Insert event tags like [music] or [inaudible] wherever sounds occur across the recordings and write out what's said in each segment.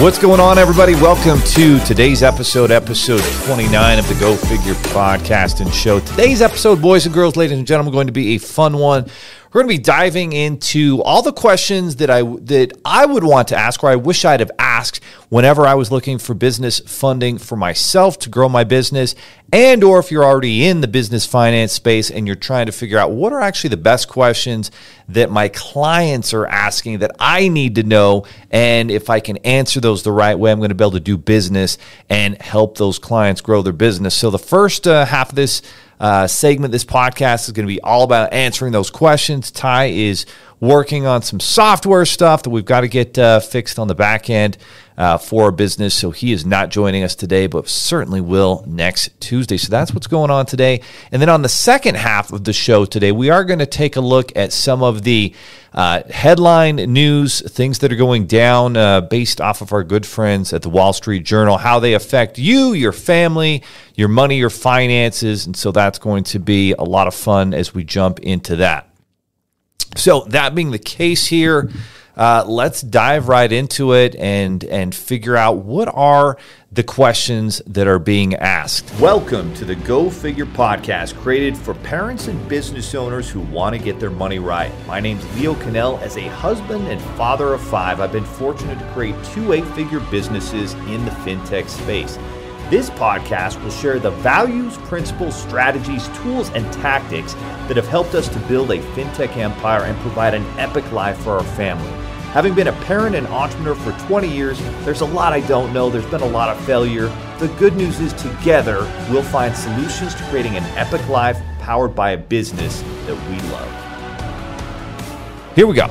What's going on, everybody? Welcome to today's episode, episode 29 of the Go Figure podcast and show. Today's episode, boys and girls, ladies and gentlemen, going to be a fun one. We're going to be diving into all the questions that I that I would want to ask, or I wish I'd have asked whenever I was looking for business funding for myself to grow my business, and or if you're already in the business finance space and you're trying to figure out what are actually the best questions that my clients are asking that I need to know, and if I can answer those the right way, I'm going to be able to do business and help those clients grow their business. So the first uh, half of this uh, segment, this podcast is going to be all about answering those questions. Ty is working on some software stuff that we've got to get uh, fixed on the back end uh, for business. So he is not joining us today, but certainly will next Tuesday. So that's what's going on today. And then on the second half of the show today, we are going to take a look at some of the uh, headline news, things that are going down uh, based off of our good friends at the Wall Street Journal, how they affect you, your family, your money, your finances. And so that's going to be a lot of fun as we jump into that. So, that being the case here, uh, let's dive right into it and and figure out what are the questions that are being asked. Welcome to the Go Figure podcast, created for parents and business owners who want to get their money right. My name is Leo Cannell. As a husband and father of five, I've been fortunate to create two eight-figure businesses in the fintech space. This podcast will share the values, principles, strategies, tools, and tactics that have helped us to build a fintech empire and provide an epic life for our family. Having been a parent and entrepreneur for 20 years, there's a lot I don't know. There's been a lot of failure. The good news is, together, we'll find solutions to creating an epic life powered by a business that we love. Here we go.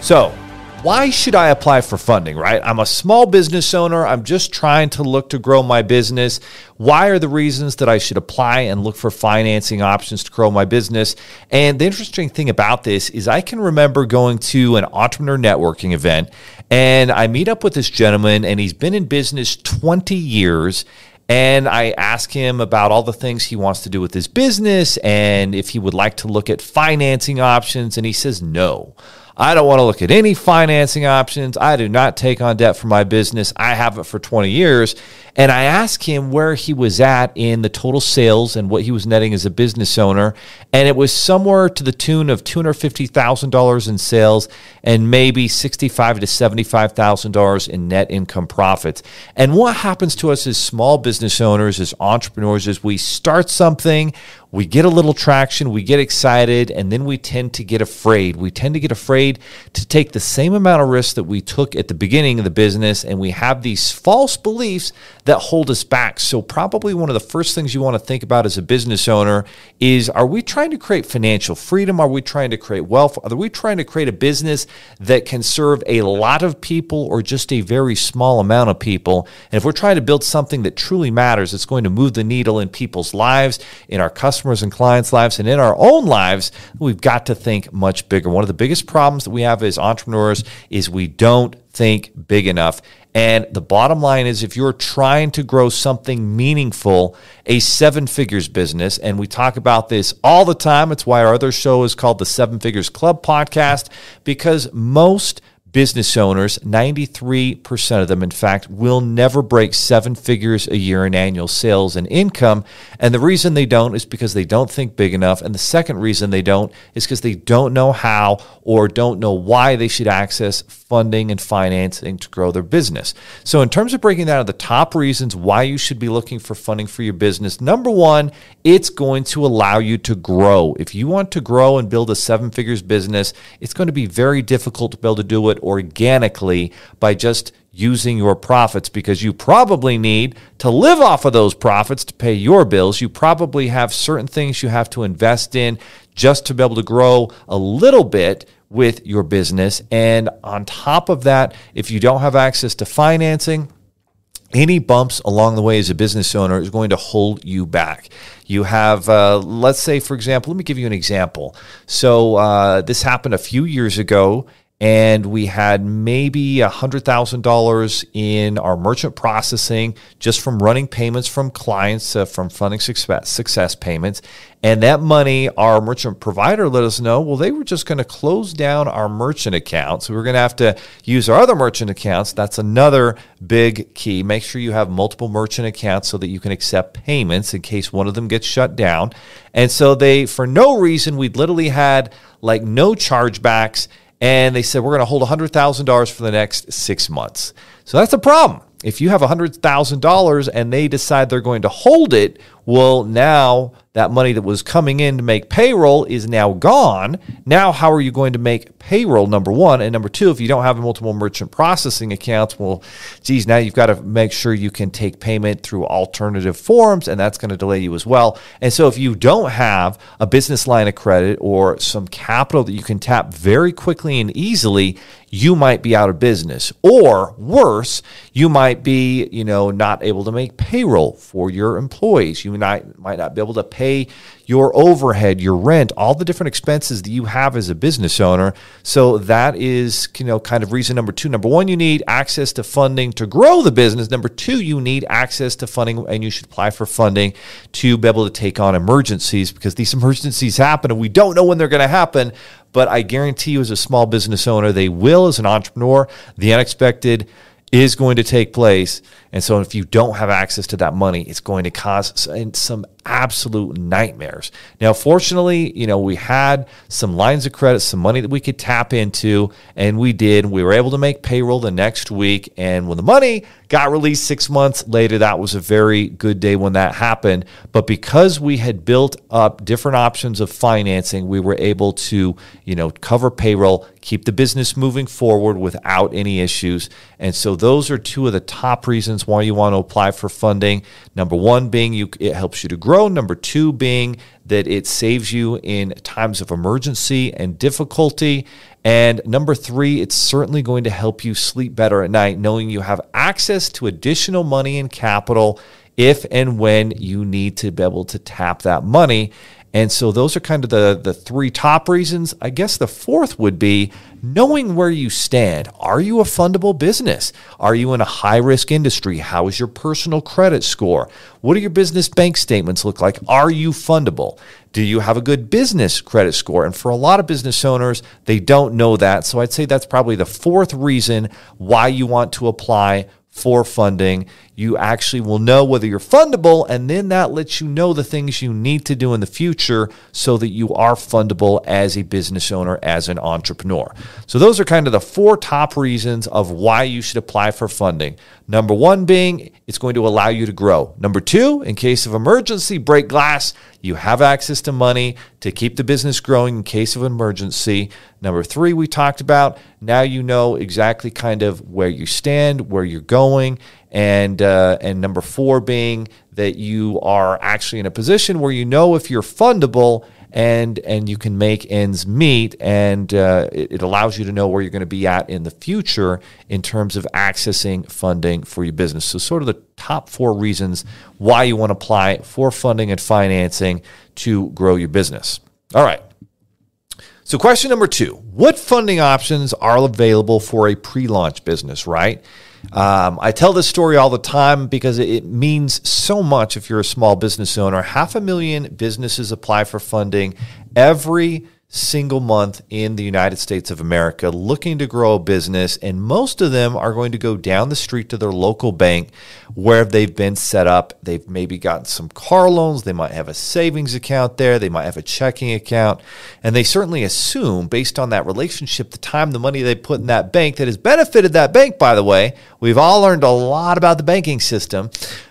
So, why should I apply for funding, right? I'm a small business owner. I'm just trying to look to grow my business. Why are the reasons that I should apply and look for financing options to grow my business? And the interesting thing about this is I can remember going to an entrepreneur networking event and I meet up with this gentleman and he's been in business 20 years and I ask him about all the things he wants to do with his business and if he would like to look at financing options. And he says no. I don't want to look at any financing options. I do not take on debt for my business. I have it for 20 years. And I asked him where he was at in the total sales and what he was netting as a business owner. And it was somewhere to the tune of $250,000 in sales and maybe $65,000 to $75,000 in net income profits. And what happens to us as small business owners, as entrepreneurs, is we start something, we get a little traction, we get excited, and then we tend to get afraid. We tend to get afraid to take the same amount of risk that we took at the beginning of the business, and we have these false beliefs that hold us back. So, probably one of the first things you want to think about as a business owner is are we trying to create financial freedom? Are we trying to create wealth? Are we trying to create a business that can serve a lot of people or just a very small amount of people? And if we're trying to build something that truly matters, it's going to move the needle in people's lives, in our customers customers and clients' lives and in our own lives, we've got to think much bigger. One of the biggest problems that we have as entrepreneurs is we don't think big enough. And the bottom line is if you're trying to grow something meaningful, a seven figures business, and we talk about this all the time, it's why our other show is called the Seven Figures Club podcast, because most business owners, 93% of them, in fact, will never break seven figures a year in annual sales and income. And the reason they don't is because they don't think big enough. And the second reason they don't is because they don't know how or don't know why they should access funding and financing to grow their business. So, in terms of breaking down the top reasons why you should be looking for funding for your business, number one, it's going to allow you to grow. If you want to grow and build a seven figures business, it's going to be very difficult to be able to do it organically by just using your profits because you probably need to live off of those profits to pay your bills. You probably have certain things you have to invest in just to be able to grow a little bit with your business. And on top of that, if you don't have access to financing, any bumps along the way as a business owner is going to hold you back. You have, uh, let's say, for example, let me give you an example. So, uh, this happened a few years ago and we had maybe $100,000 in our merchant processing just from running payments from clients uh, from funding success, success payments. And that money, our merchant provider let us know, well, they were just going to close down our merchant account. So we're going to have to use our other merchant accounts. That's another big key. Make sure you have multiple merchant accounts so that you can accept payments in case one of them gets shut down. And so they, for no reason, we literally had like no chargebacks and they said we're going to hold $100,000 for the next six months. So that's a problem. If you have $100,000 and they decide they're going to hold it, well, now that money that was coming in to make payroll is now gone. Now, how are you going to make payroll? Number one. And number two, if you don't have multiple merchant processing accounts, well, geez, now you've got to make sure you can take payment through alternative forms, and that's going to delay you as well. And so, if you don't have a business line of credit or some capital that you can tap very quickly and easily, you might be out of business. Or worse, you might be, you know, not able to make payroll for your employees. You might, might not be able to pay your overhead, your rent, all the different expenses that you have as a business owner. So that is, you know, kind of reason number two. Number one, you need access to funding to grow the business. Number two, you need access to funding and you should apply for funding to be able to take on emergencies because these emergencies happen and we don't know when they're going to happen. But I guarantee you, as a small business owner, they will, as an entrepreneur, the unexpected is going to take place. And so, if you don't have access to that money, it's going to cause some absolute nightmares. Now, fortunately, you know, we had some lines of credit, some money that we could tap into, and we did. We were able to make payroll the next week. And when the money got released six months later, that was a very good day when that happened. But because we had built up different options of financing, we were able to, you know, cover payroll, keep the business moving forward without any issues. And so, those are two of the top reasons why you want to apply for funding. Number one being you, it helps you to grow. Number two being that it saves you in times of emergency and difficulty. And number three, it's certainly going to help you sleep better at night, knowing you have access to additional money and capital if and when you need to be able to tap that money. And so those are kind of the, the three top reasons. I guess the fourth would be knowing where you stand. Are you a fundable business? Are you in a high risk industry? How is your personal credit score? What do your business bank statements look like? Are you fundable? Do you have a good business credit score? And for a lot of business owners, they don't know that. So I'd say that's probably the fourth reason why you want to apply for funding. You actually will know whether you're fundable, and then that lets you know the things you need to do in the future so that you are fundable as a business owner, as an entrepreneur. So, those are kind of the four top reasons of why you should apply for funding. Number one being it's going to allow you to grow. Number two, in case of emergency, break glass, you have access to money to keep the business growing in case of emergency. Number three, we talked about now you know exactly kind of where you stand, where you're going. And, uh, and number four being that you are actually in a position where you know if you're fundable and and you can make ends meet and uh, it, it, allows you to know where you're going to be at in the future in terms of accessing funding for your business. So sort of the top four reasons why you want to apply for funding and financing to grow your business. All right. So question number two what funding options are available for a pre-launch business right um, I tell this story all the time because it means so much if you're a small business owner. Half a million businesses apply for funding every single month in the United States of America looking to grow a business, and most of them are going to go down the street to their local bank where they've been set up. They've maybe gotten some car loans, they might have a savings account there, they might have a checking account, and they certainly assume, based on that relationship, the time, the money they put in that bank that has benefited that bank, by the way. We've all learned a lot about the banking system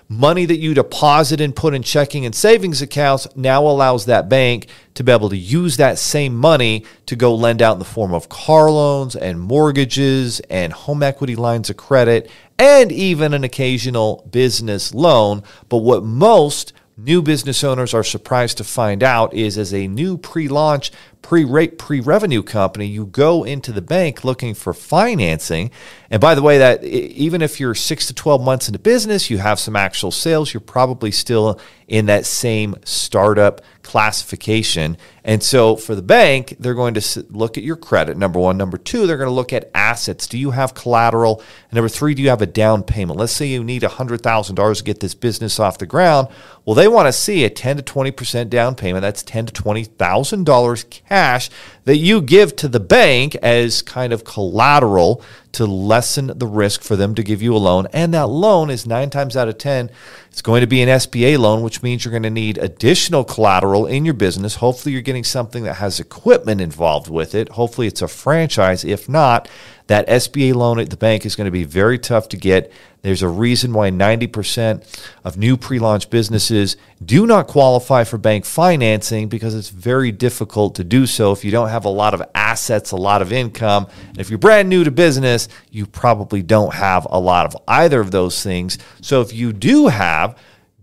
money that you deposit and put in checking and savings accounts now allows that bank to be able to use that same money to go lend out in the form of car loans and mortgages and home equity lines of credit and even an occasional business loan. But what most new business owners are surprised to find out is as a new pre launch pre-rate pre-revenue company, you go into the bank looking for financing. And by the way, that even if you're six to 12 months into business, you have some actual sales, you're probably still in that same startup classification. And so for the bank, they're going to look at your credit, number one. Number two, they're going to look at assets. Do you have collateral? And number three, do you have a down payment? Let's say you need $100,000 to get this business off the ground. Well, they want to see a 10 to 20% down payment. That's 10 to $20,000 cash that you give to the bank as kind of collateral to lessen the risk for them to give you a loan. And that loan is nine times out of 10, it's going to be an SBA loan, which means you're going to need additional collateral in your business. Hopefully, you're getting something that has equipment involved with it. Hopefully, it's a franchise. If not, that SBA loan at the bank is going to be very tough to get. There's a reason why 90% of new pre launch businesses do not qualify for bank financing because it's very difficult to do so if you don't have a lot of assets, a lot of income. And if you're brand new to business, you probably don't have a lot of either of those things. So if you do have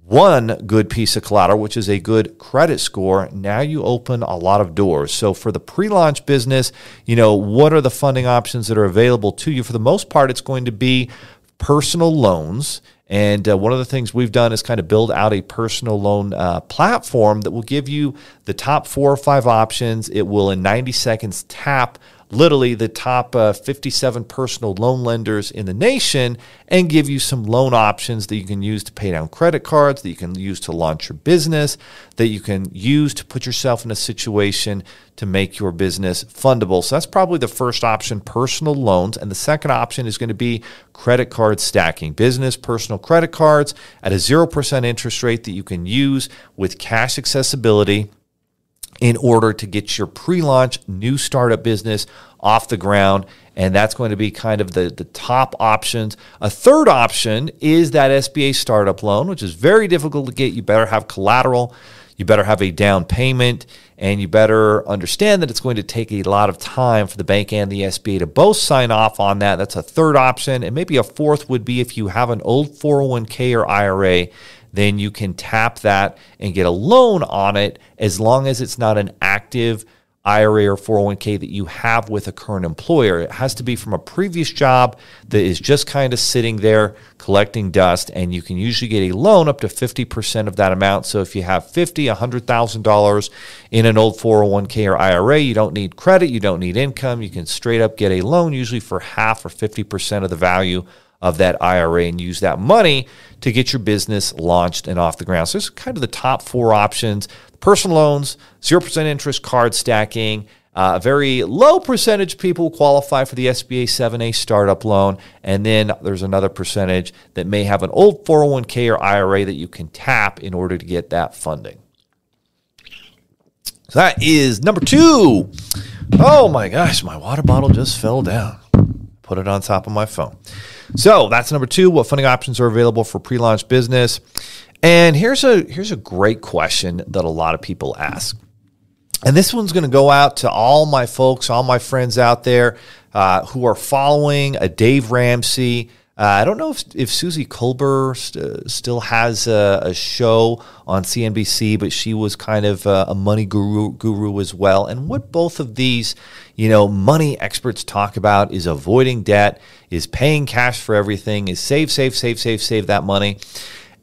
one good piece of collateral, which is a good credit score, now you open a lot of doors. So for the pre-launch business, you know, what are the funding options that are available to you? For the most part, it's going to be personal loans. And uh, one of the things we've done is kind of build out a personal loan uh, platform that will give you the top four or five options. It will, in 90 seconds, tap literally the top uh, 57 personal loan lenders in the nation and give you some loan options that you can use to pay down credit cards, that you can use to launch your business, that you can use to put yourself in a situation to make your business fundable. So that's probably the first option personal loans. And the second option is going to be credit card stacking, business personal credit cards at a 0% interest rate that you can use with cash accessibility in order to get your pre-launch new startup business off the ground and that's going to be kind of the, the top options. A third option is that sba startup loan which is very difficult to get. You better have collateral. You better have a down payment and you better understand that it's going to take a lot of time for the bank and the sba to both sign off on that. That's a third option and maybe a fourth would be if you have an old 401k or ira then you can tap that and get a loan on it as long as it's not an active IRA or 401k that you have with a current employer. It has to be from a previous job that is just kind of sitting there collecting dust, and you can usually get a loan up to 50% of that amount. So if you have $50, $100,000 in an old 401k or IRA, you don't need credit, you don't need income. You can straight up get a loan, usually for half or 50% of the value of that IRA and use that money to get your business launched and off the ground. So, there's kind of the top four options personal loans, 0% interest, card stacking. Uh, a very low percentage people qualify for the SBA 7A startup loan. And then there's another percentage that may have an old 401k or IRA that you can tap in order to get that funding. So that is number two. Oh my gosh, my water bottle just fell down. Put it on top of my phone. So that's number two. What funding options are available for pre-launch business? And here's a here's a great question that a lot of people ask. And this one's going to go out to all my folks, all my friends out there uh, who are following a Dave Ramsey. Uh, I don't know if, if Suzy Kolber st- still has a, a, show on CNBC, but she was kind of a, a money guru, guru as well. And what both of these, you know, money experts talk about is avoiding debt, is paying cash for everything, is save, save, save, save, save that money.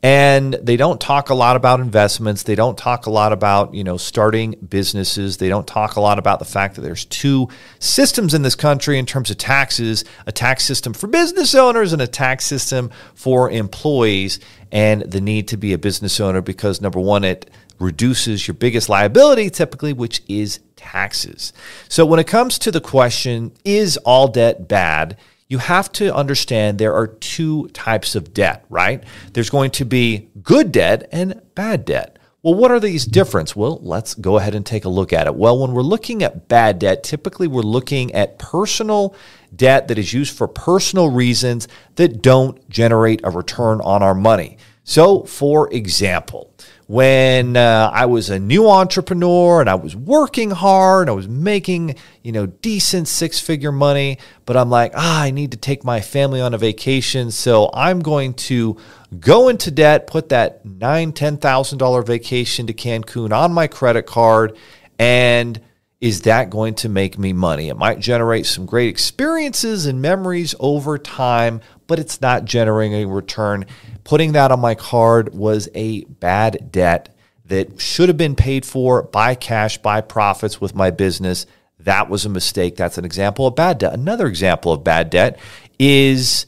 And they don't talk a lot about investments. They don't talk a lot about, you know, starting businesses. They don't talk a lot about the fact that there's two systems in this country in terms of taxes, a tax system for business owners and a tax system for employees and the need to be a business owner because number 1 it reduces your biggest liability typically which is taxes. So when it comes to the question is all debt bad? You have to understand there are two types of debt, right? There's going to be good debt and bad debt. Well, what are these difference? Well, let's go ahead and take a look at it. Well, when we're looking at bad debt, typically we're looking at personal debt that is used for personal reasons that don't generate a return on our money. So, for example, when uh, I was a new entrepreneur and I was working hard, I was making, you know, decent six figure money, but I'm like, ah, I need to take my family on a vacation. So I'm going to go into debt, put that nine, ten thousand dollar vacation to Cancun on my credit card, and is that going to make me money? It might generate some great experiences and memories over time, but it's not generating a return. Putting that on my card was a bad debt that should have been paid for by cash, by profits with my business. That was a mistake. That's an example of bad debt. Another example of bad debt is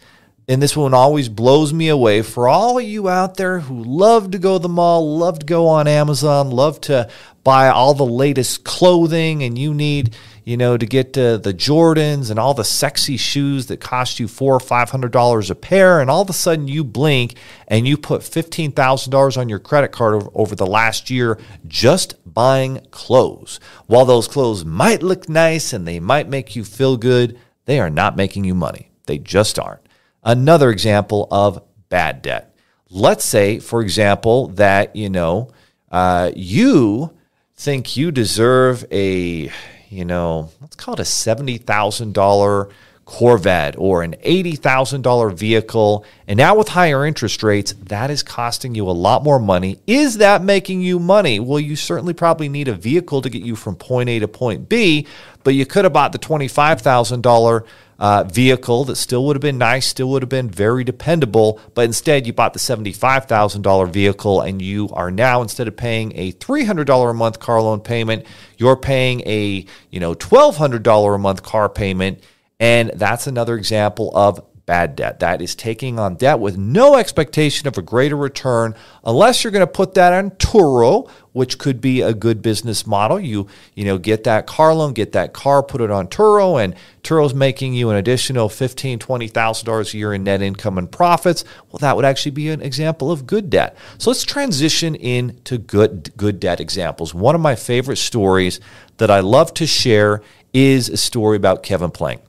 and this one always blows me away for all you out there who love to go to the mall, love to go on Amazon, love to buy all the latest clothing, and you need, you know, to get uh, the Jordans and all the sexy shoes that cost you four or five hundred dollars a pair, and all of a sudden you blink and you put fifteen thousand dollars on your credit card over, over the last year just buying clothes. While those clothes might look nice and they might make you feel good, they are not making you money. They just aren't. Another example of bad debt. Let's say, for example, that you know uh, you think you deserve a you know let's call it a seventy thousand dollar Corvette or an $80,000 vehicle. And now with higher interest rates, that is costing you a lot more money. Is that making you money? Well, you certainly probably need a vehicle to get you from point A to point B, but you could have bought the $25,000 uh, vehicle that still would have been nice, still would have been very dependable, but instead you bought the $75,000 vehicle and you are now instead of paying a $300 a month car loan payment, you're paying a, you know, $1200 a month car payment. And that's another example of bad debt. That is taking on debt with no expectation of a greater return unless you're going to put that on Turo, which could be a good business model. You, you know, get that car loan, get that car, put it on Turo, and Turo's making you an additional $15,000, $20,000 a year in net income and profits. Well, that would actually be an example of good debt. So let's transition into good, good debt examples. One of my favorite stories that I love to share is a story about Kevin Plank.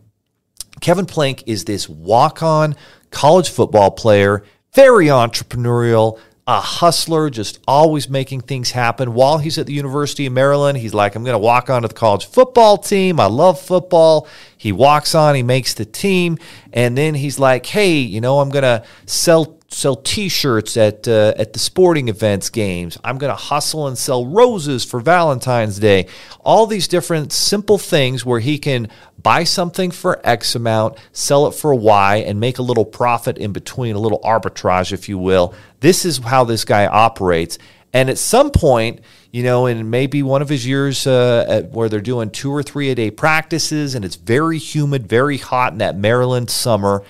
Kevin Plank is this walk on college football player, very entrepreneurial, a hustler, just always making things happen. While he's at the University of Maryland, he's like, I'm going to walk onto the college football team. I love football. He walks on, he makes the team, and then he's like, hey, you know, I'm going to sell sell T-shirts at uh, at the sporting events games. I'm going to hustle and sell roses for Valentine's Day. All these different simple things where he can buy something for X amount, sell it for Y, and make a little profit in between, a little arbitrage, if you will. This is how this guy operates. And at some point, you know, in maybe one of his years uh, where they're doing two or three a day practices, and it's very humid, very hot in that Maryland summer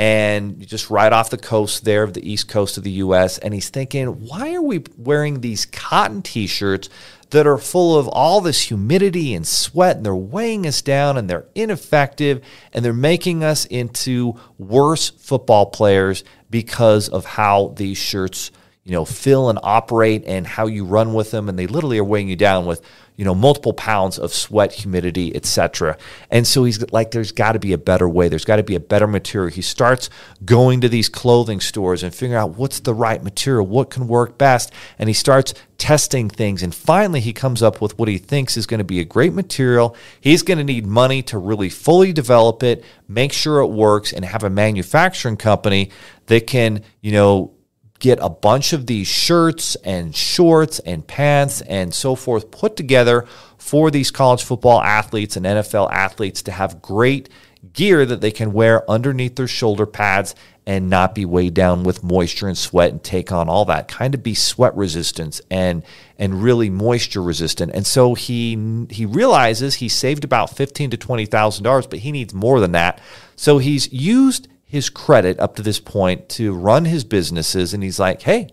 and just right off the coast there of the east coast of the US. And he's thinking, why are we wearing these cotton t shirts that are full of all this humidity and sweat and they're weighing us down and they're ineffective and they're making us into worse football players because of how these shirts you know fill and operate and how you run with them and they literally are weighing you down with you know, multiple pounds of sweat, humidity, etc. And so he's like, there's got to be a better way. There's got to be a better material. He starts going to these clothing stores and figuring out what's the right material, what can work best. And he starts testing things. And finally, he comes up with what he thinks is going to be a great material. He's going to need money to really fully develop it, make sure it works, and have a manufacturing company that can, you know, get a bunch of these shirts and shorts and pants and so forth put together for these college football athletes and NFL athletes to have great gear that they can wear underneath their shoulder pads and not be weighed down with moisture and sweat and take on all that kind of be sweat resistant and and really moisture resistant. And so he he realizes he saved about 15 to 20 thousand dollars but he needs more than that. So he's used his credit up to this point to run his businesses. And he's like, hey,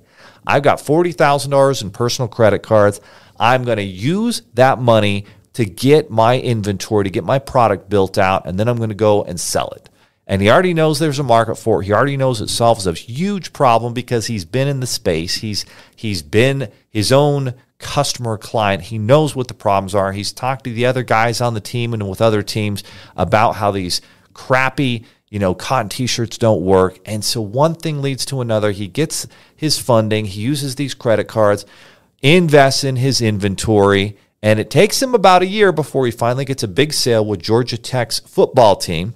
I've got $40,000 in personal credit cards. I'm going to use that money to get my inventory, to get my product built out, and then I'm going to go and sell it. And he already knows there's a market for it. He already knows it solves a huge problem because he's been in the space. He's he's been his own customer client. He knows what the problems are. He's talked to the other guys on the team and with other teams about how these crappy you know, cotton t shirts don't work. And so one thing leads to another. He gets his funding, he uses these credit cards, invests in his inventory, and it takes him about a year before he finally gets a big sale with Georgia Tech's football team.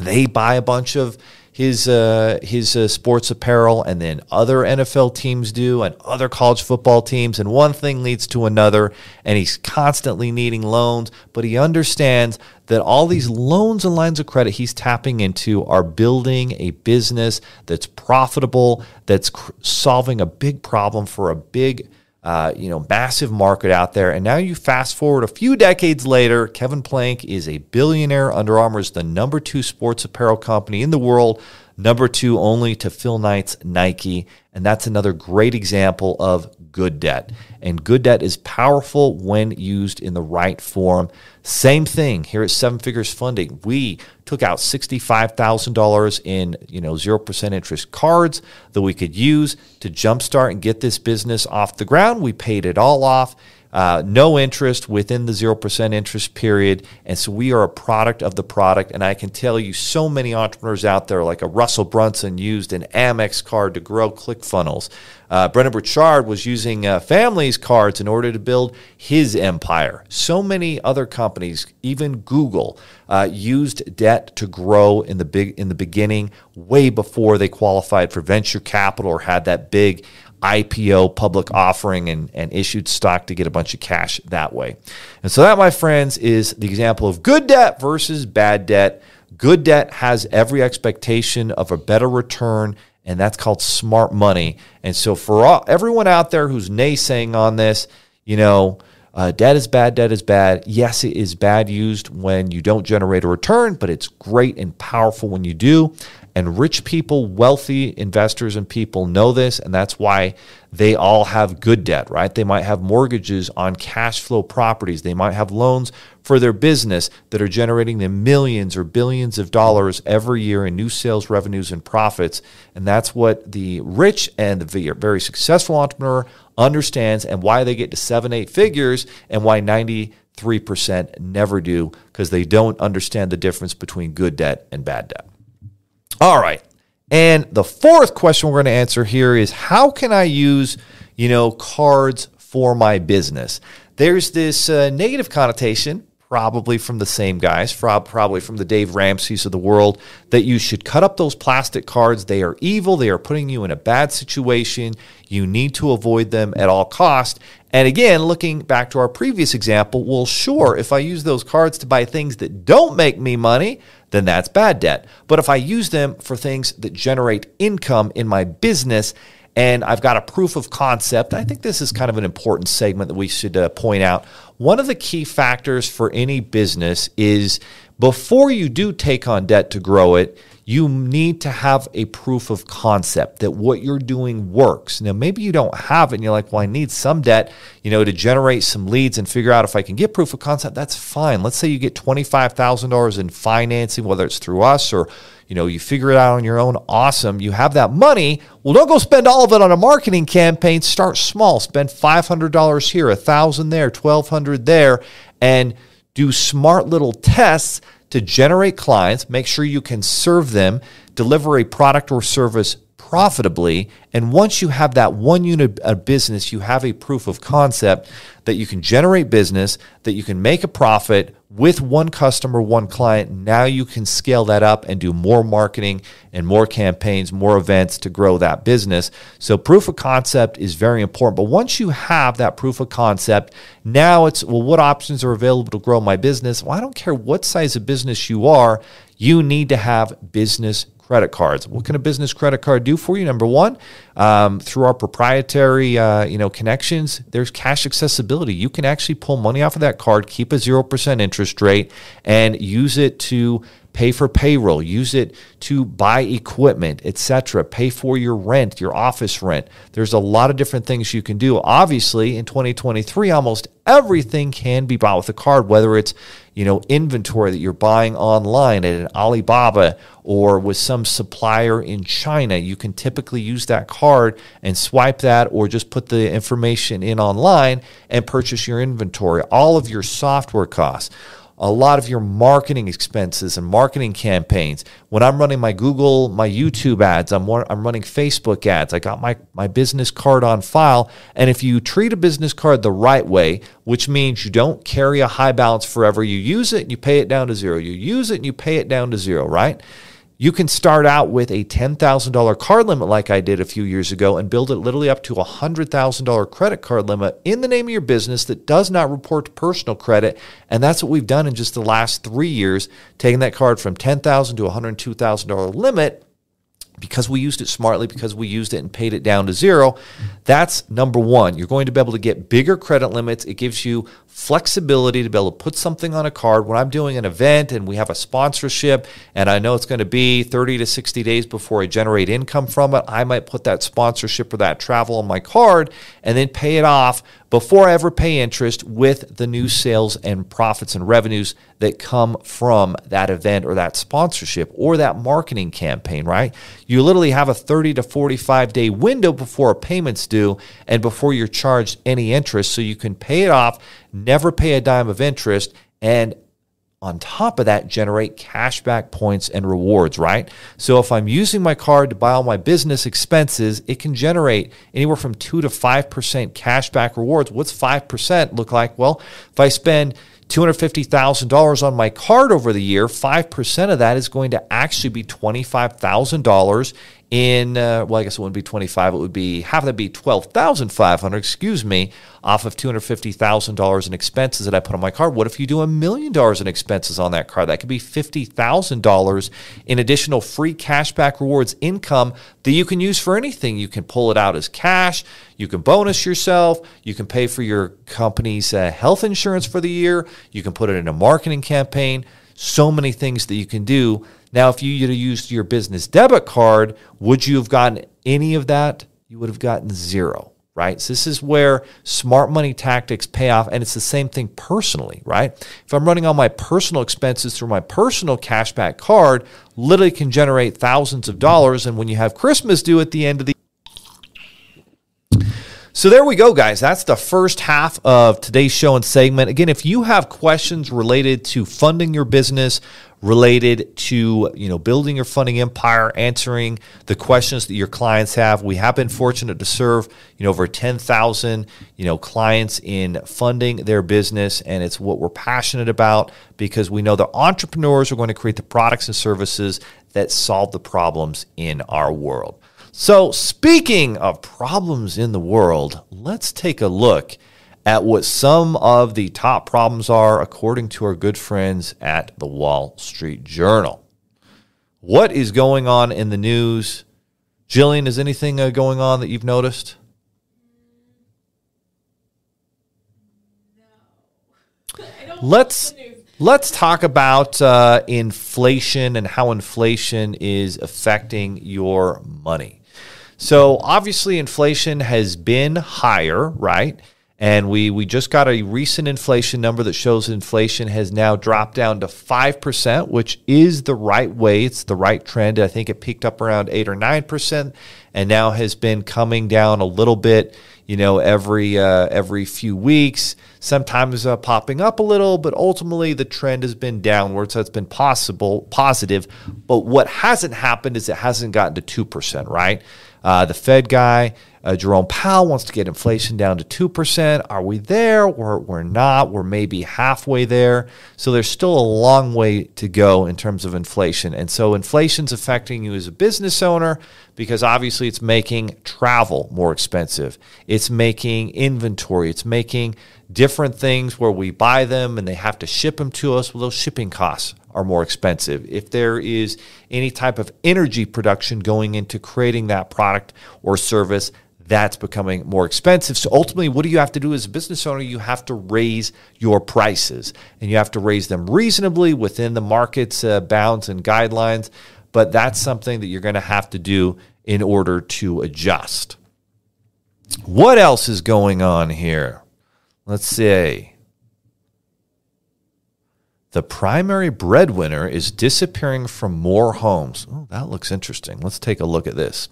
They buy a bunch of his uh, his uh, sports apparel, and then other NFL teams do, and other college football teams, and one thing leads to another, and he's constantly needing loans, but he understands that all these loans and lines of credit he's tapping into are building a business that's profitable, that's cr- solving a big problem for a big uh, you know, massive market out there. And now you fast forward a few decades later, Kevin Plank is a billionaire. Under Armour is the number two sports apparel company in the world, number two only to Phil Knight's Nike. And that's another great example of good debt. And good debt is powerful when used in the right form. Same thing here at Seven Figures Funding. We took out $65,000 in, you know, 0% interest cards that we could use to jumpstart and get this business off the ground. We paid it all off uh, no interest within the 0% interest period. And so we are a product of the product. And I can tell you so many entrepreneurs out there, like a Russell Brunson used an Amex card to grow ClickFunnels. Uh, Brendon Burchard was using uh, cards in order to build his empire. So many other companies, even Google, uh, used debt to grow in the big in the beginning, way before they qualified for venture capital or had that big IPO public offering and, and issued stock to get a bunch of cash that way. And so, that, my friends, is the example of good debt versus bad debt. Good debt has every expectation of a better return, and that's called smart money. And so, for all, everyone out there who's naysaying on this, you know, uh, debt is bad, debt is bad. Yes, it is bad used when you don't generate a return, but it's great and powerful when you do. And rich people, wealthy investors and people know this, and that's why they all have good debt, right? They might have mortgages on cash flow properties. They might have loans for their business that are generating them millions or billions of dollars every year in new sales revenues and profits. And that's what the rich and the very successful entrepreneur understands and why they get to seven, eight figures and why 93% never do because they don't understand the difference between good debt and bad debt. All right. And the fourth question we're going to answer here is how can I use, you know, cards for my business? There's this uh, negative connotation probably from the same guys, probably from the Dave Ramsey's of the world, that you should cut up those plastic cards. They are evil. They are putting you in a bad situation. You need to avoid them at all cost. And again, looking back to our previous example, well, sure, if I use those cards to buy things that don't make me money, then that's bad debt. But if I use them for things that generate income in my business, and I've got a proof of concept. I think this is kind of an important segment that we should uh, point out. One of the key factors for any business is before you do take on debt to grow it, you need to have a proof of concept that what you're doing works. Now, maybe you don't have it and you're like, well, I need some debt, you know, to generate some leads and figure out if I can get proof of concept. That's fine. Let's say you get $25,000 in financing, whether it's through us or you know, you figure it out on your own. Awesome. You have that money. Well, don't go spend all of it on a marketing campaign. Start small. Spend $500 here, 1000 there, 1200 there, and do smart little tests to generate clients, make sure you can serve them, deliver a product or service profitably. And once you have that one unit of business, you have a proof of concept that you can generate business, that you can make a profit with one customer, one client. Now you can scale that up and do more marketing and more campaigns, more events to grow that business. So, proof of concept is very important. But once you have that proof of concept, now it's well, what options are available to grow my business? Well, I don't care what size of business you are, you need to have business credit cards. What can a business credit card do for you? Number one, um, through our proprietary uh, you know connections, there's cash accessibility. You can actually pull money off of that card, keep a zero percent interest rate, and use it to pay for payroll, use it to buy equipment, etc., pay for your rent, your office rent. There's a lot of different things you can do. Obviously, in 2023, almost everything can be bought with a card, whether it's you know inventory that you're buying online at an Alibaba or with some supplier in China. You can typically use that card and swipe that or just put the information in online and purchase your inventory. All of your software costs a lot of your marketing expenses and marketing campaigns. When I'm running my Google, my YouTube ads, I'm, I'm running Facebook ads. I got my, my business card on file. And if you treat a business card the right way, which means you don't carry a high balance forever, you use it and you pay it down to zero. You use it and you pay it down to zero, right? You can start out with a $10,000 card limit like I did a few years ago and build it literally up to a $100,000 credit card limit in the name of your business that does not report to personal credit. And that's what we've done in just the last three years, taking that card from $10,000 to $102,000 limit because we used it smartly, because we used it and paid it down to zero. That's number one. You're going to be able to get bigger credit limits. It gives you flexibility to be able to put something on a card. When I'm doing an event and we have a sponsorship and I know it's going to be 30 to 60 days before I generate income from it, I might put that sponsorship or that travel on my card and then pay it off before I ever pay interest with the new sales and profits and revenues that come from that event or that sponsorship or that marketing campaign, right? You literally have a 30 to 45 day window before a payment's due and before you're charged any interest so you can pay it off never pay a dime of interest, and on top of that, generate cashback points and rewards, right? So if I'm using my card to buy all my business expenses, it can generate anywhere from 2 to 5% cashback rewards. What's 5% look like? Well, if I spend $250,000 on my card over the year, 5% of that is going to actually be $25,000 in uh, well, I guess it wouldn't be 25. It would be half of that be 12,500, excuse me, off of $250,000 in expenses that I put on my car. What if you do a million dollars in expenses on that car? That could be $50,000 in additional free cashback rewards income that you can use for anything. You can pull it out as cash, you can bonus yourself, you can pay for your company's uh, health insurance for the year, you can put it in a marketing campaign. So many things that you can do now, if you used your business debit card, would you have gotten any of that? You would have gotten zero, right? So this is where smart money tactics pay off. And it's the same thing personally, right? If I'm running all my personal expenses through my personal cashback card, literally can generate thousands of dollars. And when you have Christmas due at the end of the so there we go, guys. That's the first half of today's show and segment. Again, if you have questions related to funding your business, related to you know building your funding empire, answering the questions that your clients have. We have been fortunate to serve you know over 10,000 you know clients in funding their business and it's what we're passionate about because we know that entrepreneurs are going to create the products and services that solve the problems in our world. So, speaking of problems in the world, let's take a look at what some of the top problems are according to our good friends at the Wall Street Journal. What is going on in the news? Jillian, is anything uh, going on that you've noticed? No. [laughs] Let's let's talk about uh, inflation and how inflation is affecting your money. So obviously, inflation has been higher, right? And we, we just got a recent inflation number that shows inflation has now dropped down to 5%, which is the right way. It's the right trend. I think it peaked up around 8 or 9% and now has been coming down a little bit, you know, every, uh, every few weeks, sometimes uh, popping up a little, but ultimately the trend has been downward. So it's been possible, positive. But what hasn't happened is it hasn't gotten to 2%, right? Uh, the Fed guy, uh, Jerome Powell wants to get inflation down to 2%. Are we there? We're, we're not. We're maybe halfway there. So there's still a long way to go in terms of inflation. And so inflation's affecting you as a business owner because obviously it's making travel more expensive. It's making inventory. It's making different things where we buy them and they have to ship them to us. Well, those shipping costs are more expensive. If there is any type of energy production going into creating that product or service, that's becoming more expensive. So ultimately, what do you have to do as a business owner? You have to raise your prices and you have to raise them reasonably within the market's uh, bounds and guidelines. But that's something that you're going to have to do in order to adjust. What else is going on here? Let's see. The primary breadwinner is disappearing from more homes. Oh, that looks interesting. Let's take a look at this.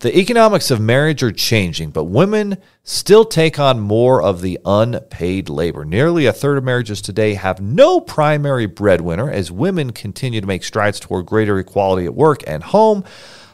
The economics of marriage are changing, but women still take on more of the unpaid labor. Nearly a third of marriages today have no primary breadwinner as women continue to make strides toward greater equality at work and home.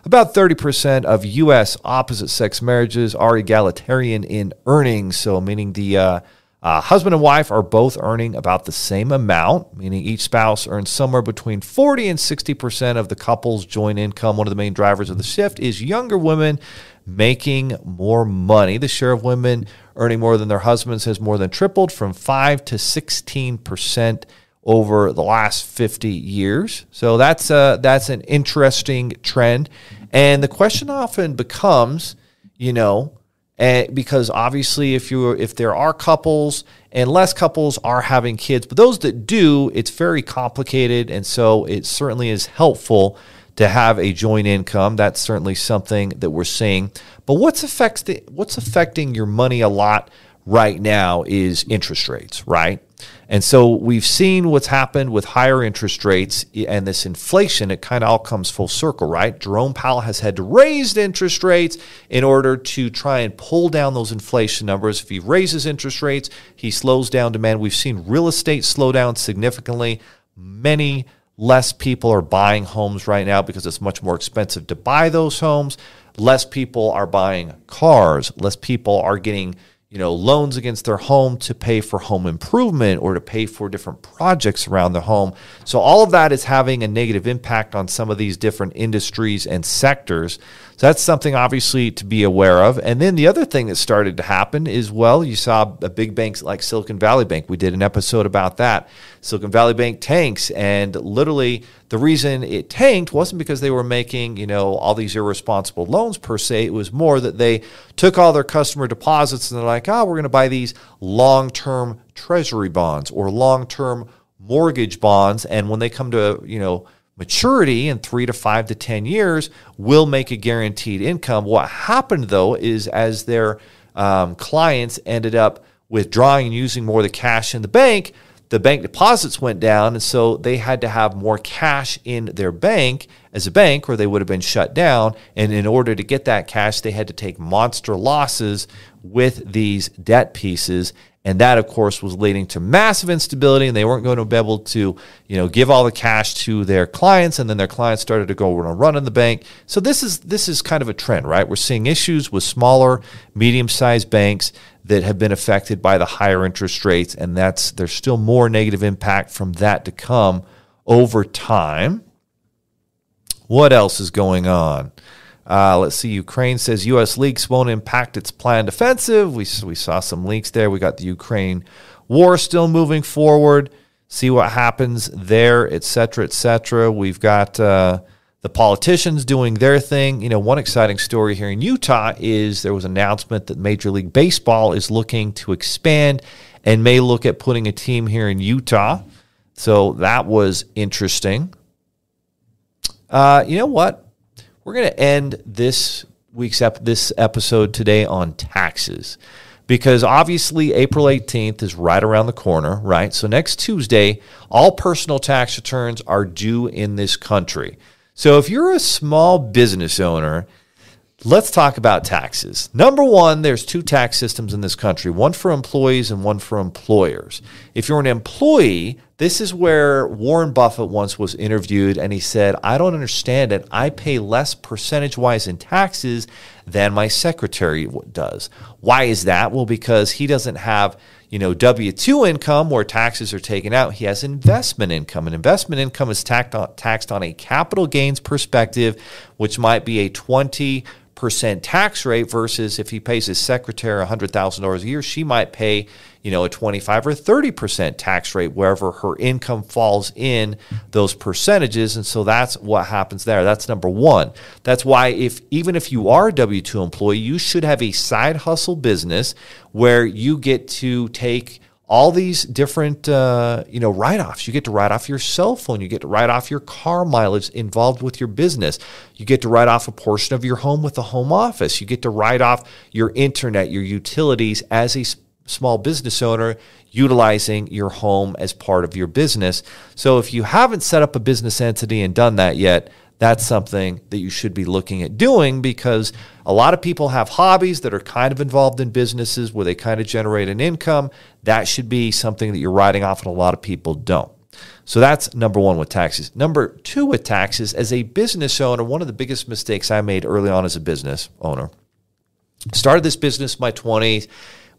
About 30% of U.S. opposite sex marriages are egalitarian in earnings, so meaning the uh, Uh, husband and wife are both earning about the same amount, meaning each spouse earns somewhere between 40 and 60% of the couple's joint income. One of the main drivers of the shift is younger women making more money. The share of women earning more than their husbands has more than tripled from 5 to 16% over the last 50 years. So that's uh, that's an interesting trend. And the question often becomes, you know, and because obviously if you if there are couples and less couples are having kids, but those that do, it's very complicated, and so it certainly is helpful to have a joint income. That's certainly something that we're seeing. But what's affects the, what's affecting your money a lot right now is interest rates, right? And so we've seen what's happened with higher interest rates and this inflation. It kind of all comes full circle, right? Jerome Powell has had to raise interest rates in order to try and pull down those inflation numbers. If he raises interest rates, he slows down demand. We've seen real estate slow down significantly. Many less people are buying homes right now because it's much more expensive to buy those homes. Less people are buying cars. Less people are getting you know, loans against their home to pay for home improvement or to pay for different projects around the home. So all of that is having a negative impact on some of these different industries and sectors. So that's something obviously to be aware of. And then the other thing that started to happen is well, you saw a big banks like Silicon Valley Bank. We did an episode about that. Silicon Valley Bank tanks, and literally the reason it tanked wasn't because they were making you know all these irresponsible loans per se. It was more that they took all their customer deposits and they're like, oh, we're going to buy these long-term treasury bonds or long-term mortgage bonds, and when they come to you know maturity in three to five to 10 years will make a guaranteed income. What happened though is as their um, clients ended up withdrawing and using more of the cash in the bank, the bank deposits went down. And so they had to have more cash in their bank as a bank or they would have been shut down. And in order to get that cash, they had to take monster losses with these debt pieces. And that, of course, was leading to massive instability, and they weren't going to be able to, you know, give all the cash to their clients, and then their clients started to go on a run in the bank. So this is this is kind of a trend, right? We're seeing issues with smaller, medium-sized banks that have been affected by the higher interest rates, and that's there's still more negative impact from that to come over time. What else is going on? Uh, let's see. Ukraine says U.S. leaks won't impact its planned offensive. We, we saw some leaks there. We got the Ukraine war still moving forward. See what happens there, et cetera, et cetera. We've got uh, the politicians doing their thing. You know, one exciting story here in Utah is there was an announcement that Major League Baseball is looking to expand and may look at putting a team here in Utah. So that was interesting. Uh, you know what? We're going to end this week's ep- this episode today on taxes because obviously April 18th is right around the corner, right? So next Tuesday, all personal tax returns are due in this country. So if you're a small business owner Let's talk about taxes. Number one, there's two tax systems in this country one for employees and one for employers. If you're an employee, this is where Warren Buffett once was interviewed and he said, I don't understand it. I pay less percentage wise in taxes than my secretary does. Why is that? Well, because he doesn't have you know W2 income where taxes are taken out. He has investment income. And investment income is taxed on, taxed on a capital gains perspective, which might be a 20 percent tax rate versus if he pays his secretary $100,000 a year, she might pay, you know, a 25 or 30% tax rate wherever her income falls in those percentages. And so that's what happens there. That's number 1. That's why if even if you are a W2 employee, you should have a side hustle business where you get to take all these different uh, you know write-offs you get to write off your cell phone you get to write off your car mileage involved with your business you get to write off a portion of your home with a home office you get to write off your internet your utilities as a small business owner utilizing your home as part of your business so if you haven't set up a business entity and done that yet that's something that you should be looking at doing because a lot of people have hobbies that are kind of involved in businesses where they kind of generate an income. That should be something that you're writing off, and a lot of people don't. So that's number one with taxes. Number two with taxes, as a business owner, one of the biggest mistakes I made early on as a business owner. Started this business in my 20s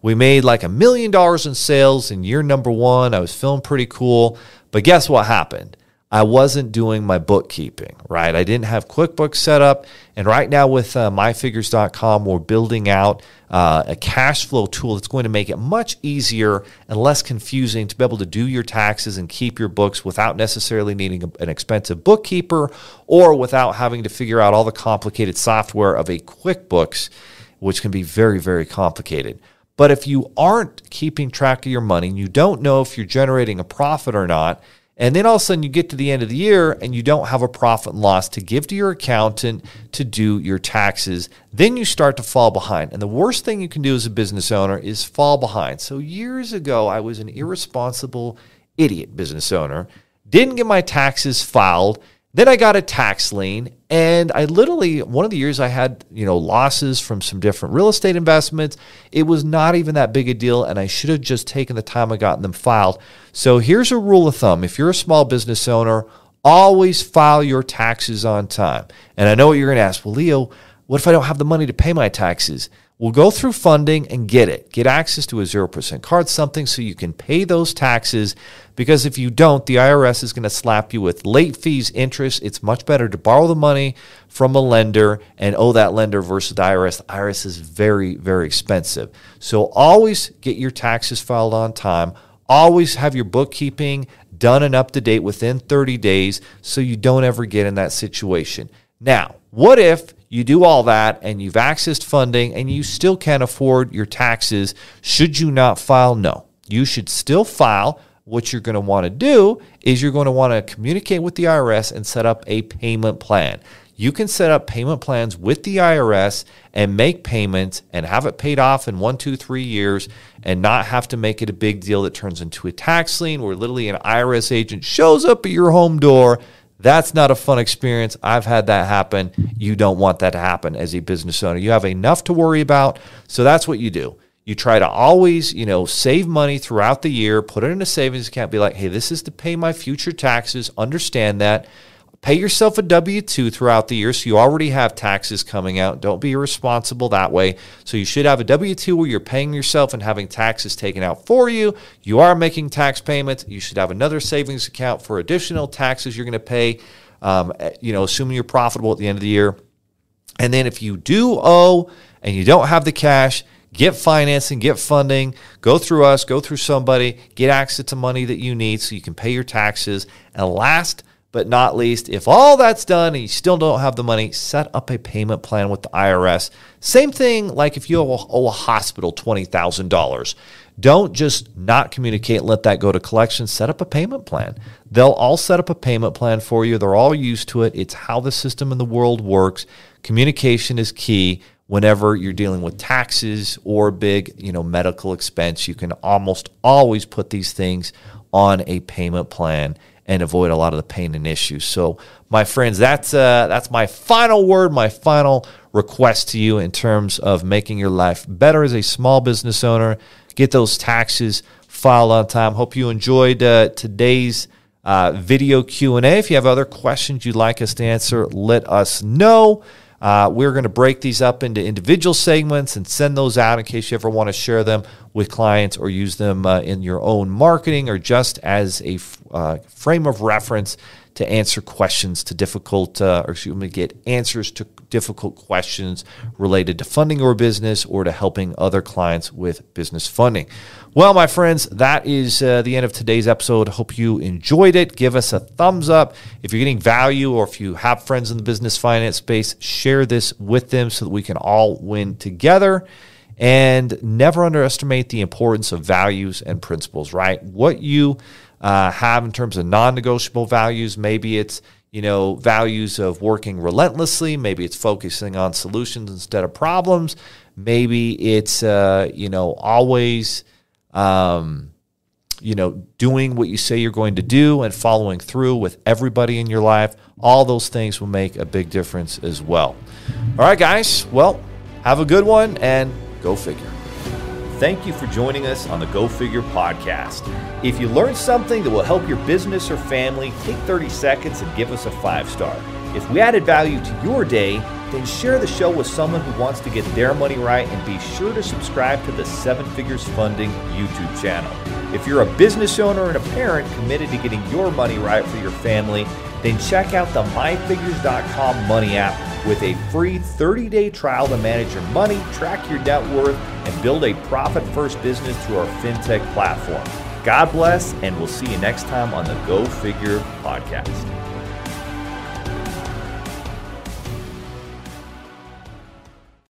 We made like a million dollars in sales in year number one. I was feeling pretty cool. But guess what happened? I wasn't doing my bookkeeping, right? I didn't have QuickBooks set up. And right now with uh, myfigures.com, we're building out uh, a cash flow tool that's going to make it much easier and less confusing to be able to do your taxes and keep your books without necessarily needing a, an expensive bookkeeper or without having to figure out all the complicated software of a QuickBooks, which can be very, very complicated. But if you aren't keeping track of your money, and you don't know if you're generating a profit or not, and then all of a sudden you get to the end of the year and you don't have a profit and loss to give to your accountant to do your taxes. Then you start to fall behind. And the worst thing you can do as a business owner is fall behind. So years ago, I was an irresponsible idiot business owner, didn't get my taxes filed then I got a tax lien, and I literally one of the years I had you know losses from some different real estate investments. It was not even that big a deal, and I should have just taken the time I got them filed. So here's a rule of thumb: if you're a small business owner, always file your taxes on time. And I know what you're going to ask. Well, Leo, what if I don't have the money to pay my taxes? We'll go through funding and get it. Get access to a 0% card, something so you can pay those taxes. Because if you don't, the IRS is going to slap you with late fees, interest. It's much better to borrow the money from a lender and owe that lender versus the IRS. The IRS is very, very expensive. So always get your taxes filed on time. Always have your bookkeeping done and up to date within 30 days so you don't ever get in that situation. Now, what if you do all that and you've accessed funding and you still can't afford your taxes? Should you not file? No. You should still file. What you're going to want to do is you're going to want to communicate with the IRS and set up a payment plan. You can set up payment plans with the IRS and make payments and have it paid off in one, two, three years and not have to make it a big deal that turns into a tax lien where literally an IRS agent shows up at your home door that's not a fun experience. I've had that happen. You don't want that to happen as a business owner. You have enough to worry about. So that's what you do. You try to always, you know, save money throughout the year, put it in a savings account, be like, hey, this is to pay my future taxes. Understand that. Pay yourself a W 2 throughout the year so you already have taxes coming out. Don't be irresponsible that way. So you should have a W 2 where you're paying yourself and having taxes taken out for you. You are making tax payments. You should have another savings account for additional taxes you're going to pay, um, eh, you know, assuming you're profitable at the end of the year. And then if you do owe and you don't have the cash, get financing, get funding, go through us, go through somebody, get access to money that you need so you can pay your taxes. And last but not least, if all that's done and you still don't have the money, set up a payment plan with the IRS. Same thing like if you owe a hospital $20,000. Don't just not communicate and let that go to collections. Set up a payment plan. They'll all set up a payment plan for you. They're all used to it. It's how the system in the world works. Communication is key whenever you're dealing with taxes or big, you know, medical expense. You can almost always put these things on a payment plan and avoid a lot of the pain and issues. So, my friends, that's uh, that's my final word, my final request to you in terms of making your life better as a small business owner. Get those taxes filed on time. Hope you enjoyed uh, today's uh, video Q and A. If you have other questions you'd like us to answer, let us know. Uh, we're going to break these up into individual segments and send those out in case you ever want to share them with clients or use them uh, in your own marketing or just as a f- uh, frame of reference to answer questions to difficult, uh, or excuse me, get answers to difficult questions related to funding your business or to helping other clients with business funding. Well, my friends, that is uh, the end of today's episode. Hope you enjoyed it. Give us a thumbs up. If you're getting value or if you have friends in the business finance space, share this with them so that we can all win together. And never underestimate the importance of values and principles, right? What you uh, have in terms of non-negotiable values. Maybe it's you know values of working relentlessly. Maybe it's focusing on solutions instead of problems. Maybe it's uh, you know always um, you know doing what you say you're going to do and following through with everybody in your life. All those things will make a big difference as well. All right, guys. Well, have a good one and go figure. Thank you for joining us on the Go Figure podcast. If you learned something that will help your business or family, take 30 seconds and give us a five star. If we added value to your day, then share the show with someone who wants to get their money right and be sure to subscribe to the Seven Figures Funding YouTube channel. If you're a business owner and a parent committed to getting your money right for your family, then check out the myfigures.com money app with a free 30 day trial to manage your money, track your net worth, and build a profit first business through our fintech platform. God bless, and we'll see you next time on the Go Figure podcast.